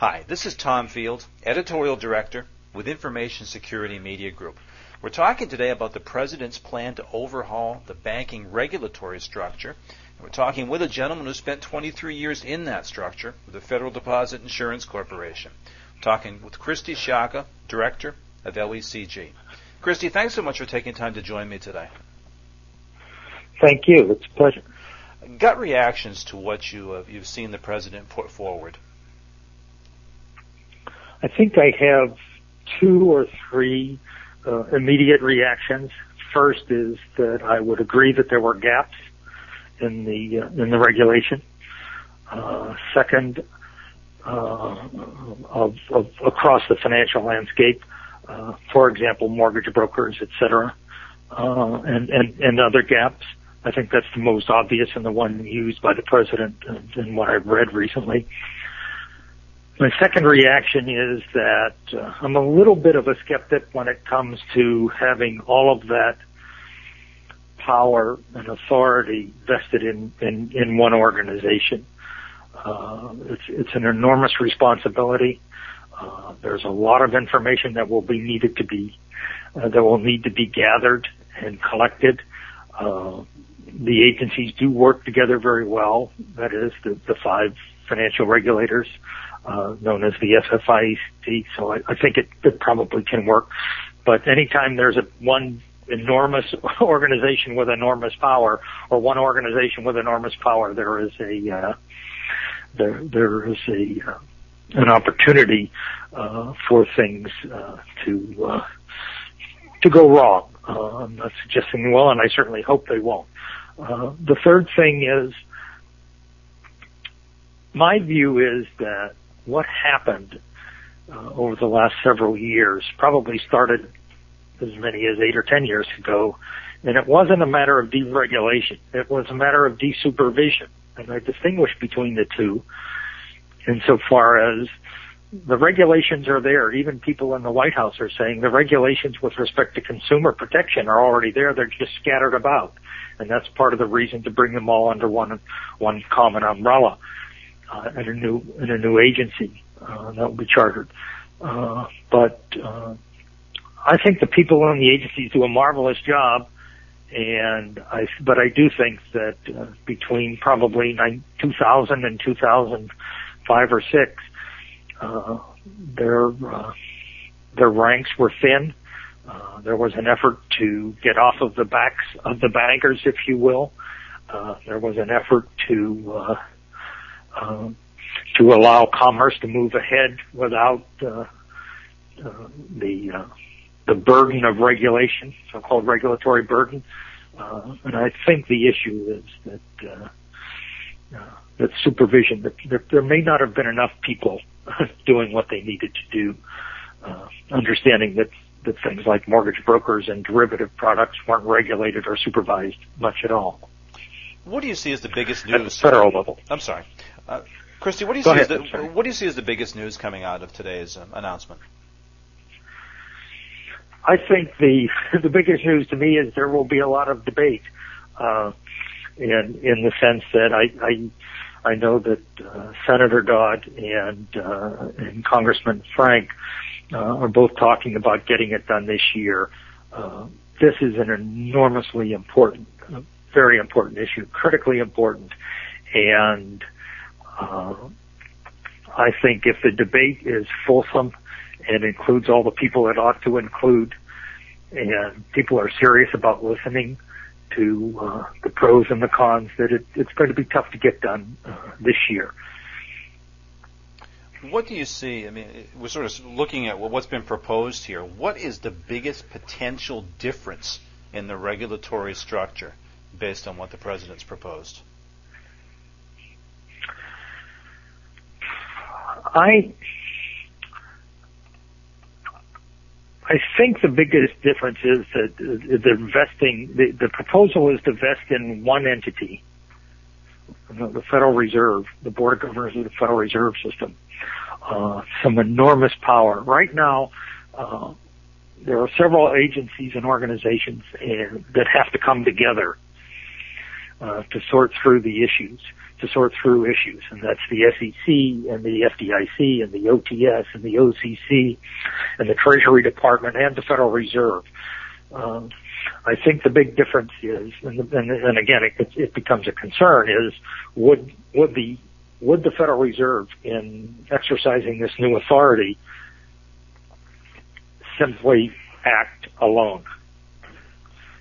Hi, this is Tom Field, Editorial Director with Information Security Media Group. We're talking today about the President's plan to overhaul the banking regulatory structure. And we're talking with a gentleman who spent 23 years in that structure with the Federal Deposit Insurance Corporation. We're talking with Christy Sciacca, Director of LECG. Christy, thanks so much for taking time to join me today. Thank you. It's a pleasure. Gut reactions to what you have, you've seen the president put forward. I think I have two or three uh, immediate reactions. First is that I would agree that there were gaps in the uh, in the regulation. Uh, second, uh, of, of, across the financial landscape, uh, for example, mortgage brokers, etc., uh, and, and and other gaps. I think that's the most obvious and the one used by the president and what I've read recently. My second reaction is that uh, I'm a little bit of a skeptic when it comes to having all of that power and authority vested in, in, in one organization. Uh, it's, it's an enormous responsibility. Uh, there's a lot of information that will be needed to be, uh, that will need to be gathered and collected. Uh, the agencies do work together very well. That is the, the five financial regulators, uh, known as the FFIEC. So I, I think it, it probably can work. But anytime there's a one enormous organization with enormous power, or one organization with enormous power, there is a uh, there there is a uh, an opportunity uh, for things uh, to uh, to go wrong. Uh, I'm not suggesting they will, and I certainly hope they won't. Uh, the third thing is, my view is that what happened uh, over the last several years probably started as many as eight or ten years ago, and it wasn't a matter of deregulation. It was a matter of desupervision, and I distinguish between the two insofar as the regulations are there. Even people in the White House are saying the regulations with respect to consumer protection are already there. They're just scattered about and that's part of the reason to bring them all under one one common umbrella uh, in a new in a new agency uh, that will be chartered. Uh, but uh, I think the people in the agencies do a marvelous job, and I but I do think that uh, between probably nine, 2000 and 2005 or six, uh, their uh, their ranks were thin uh, there was an effort to get off of the backs of the bankers, if you will. Uh, there was an effort to uh, uh, to allow commerce to move ahead without uh, uh, the uh, the burden of regulation, so-called regulatory burden. Uh, and I think the issue is that uh, uh, that supervision that there, there may not have been enough people doing what they needed to do. Uh, understanding that that things like mortgage brokers and derivative products weren't regulated or supervised much at all. What do you see as the biggest news at the federal level? I'm sorry, uh, Christy. What do you Go see ahead, as the what do you see as the biggest news coming out of today's um, announcement? I think the the biggest news to me is there will be a lot of debate, uh, in in the sense that I I, I know that uh, Senator Dodd and uh, and Congressman Frank uh, are both talking about getting it done this year. Uh, this is an enormously important, uh, very important issue, critically important, and uh, I think if the debate is fulsome and includes all the people it ought to include, and people are serious about listening to uh, the pros and the cons, that it, it's going to be tough to get done uh, this year. What do you see? I mean, we're sort of looking at what's been proposed here. What is the biggest potential difference in the regulatory structure based on what the president's proposed? I I think the biggest difference is that the investing the, the proposal is to vest in one entity, the Federal Reserve, the Board of Governors of the Federal Reserve System uh, some enormous power. Right now, uh, there are several agencies and organizations and, that have to come together uh, to sort through the issues, to sort through issues, and that's the SEC and the FDIC and the OTS and the OCC and the Treasury Department and the Federal Reserve. Um, I think the big difference is, and, and, and again, it, it becomes a concern, is would would the would the Federal Reserve, in exercising this new authority, simply act alone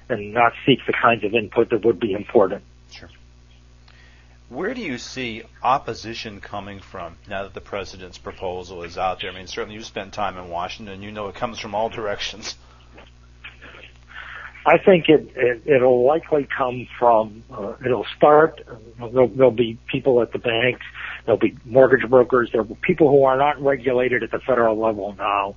and not seek the kinds of input that would be important? Sure. Where do you see opposition coming from now that the president's proposal is out there? I mean, certainly you spent time in Washington, you know it comes from all directions. I think it, it it'll likely come from uh, it'll start. Uh, there'll, there'll be people at the banks. There'll be mortgage brokers. There'll be people who are not regulated at the federal level now.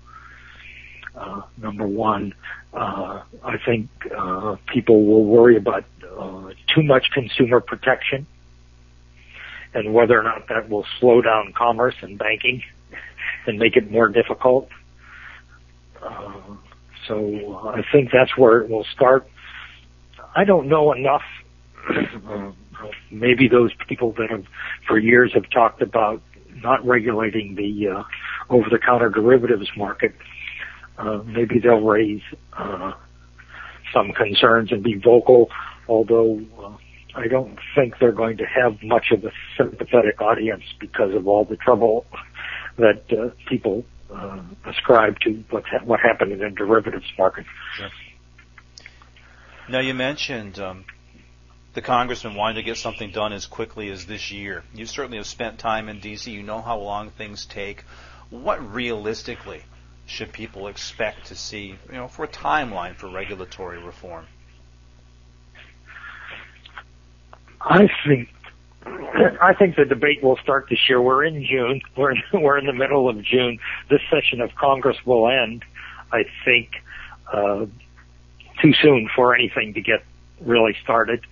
Uh, number one, uh, I think uh, people will worry about uh, too much consumer protection and whether or not that will slow down commerce and banking and make it more difficult. Uh, so I think that's where it will start. I don't know enough. Uh, maybe those people that have for years have talked about not regulating the uh, over-the-counter derivatives market, uh, maybe they'll raise uh, some concerns and be vocal. Although uh, I don't think they're going to have much of a sympathetic audience because of all the trouble that uh, people uh, ascribe to what ha- what happened in the derivatives market. Now you mentioned um, the congressman wanting to get something done as quickly as this year. You certainly have spent time in D.C. You know how long things take. What realistically should people expect to see, you know, for a timeline for regulatory reform? I think I think the debate will start this year. We're in June. We're we're in the middle of June. This session of Congress will end. I think uh, too soon for anything to get really started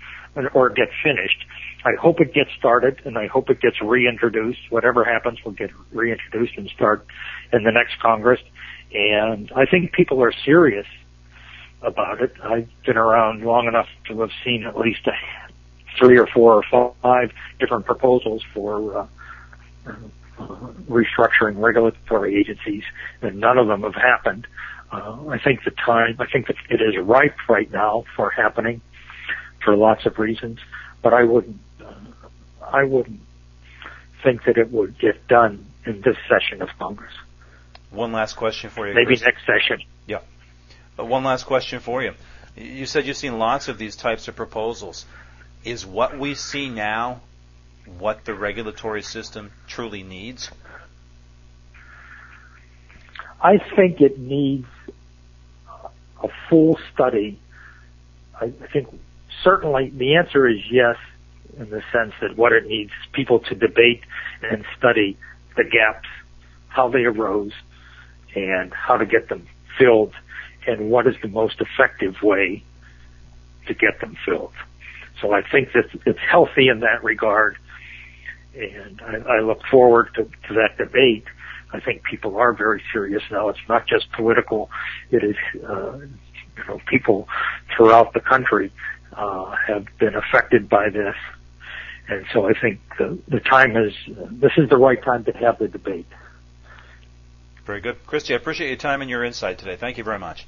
or get finished. I hope it gets started and I hope it gets reintroduced. Whatever happens will get reintroduced and start in the next Congress. And I think people are serious about it. I've been around long enough to have seen at least a three or four or five different proposals for uh, restructuring regulatory agencies, and none of them have happened. Uh, I think the time, I think that it is ripe right now for happening for lots of reasons, but I wouldn't, uh, I wouldn't think that it would get done in this session of Congress. One last question for you. Maybe Chris. next session. Yeah. But one last question for you. You said you've seen lots of these types of proposals is what we see now what the regulatory system truly needs? I think it needs a full study. I think certainly the answer is yes, in the sense that what it needs is people to debate and study the gaps, how they arose, and how to get them filled, and what is the most effective way to get them filled. So I think that it's healthy in that regard, and I, I look forward to, to that debate. I think people are very serious now. It's not just political; it is, uh, you know, people throughout the country uh, have been affected by this, and so I think the the time is this is the right time to have the debate. Very good, Christy. I appreciate your time and your insight today. Thank you very much.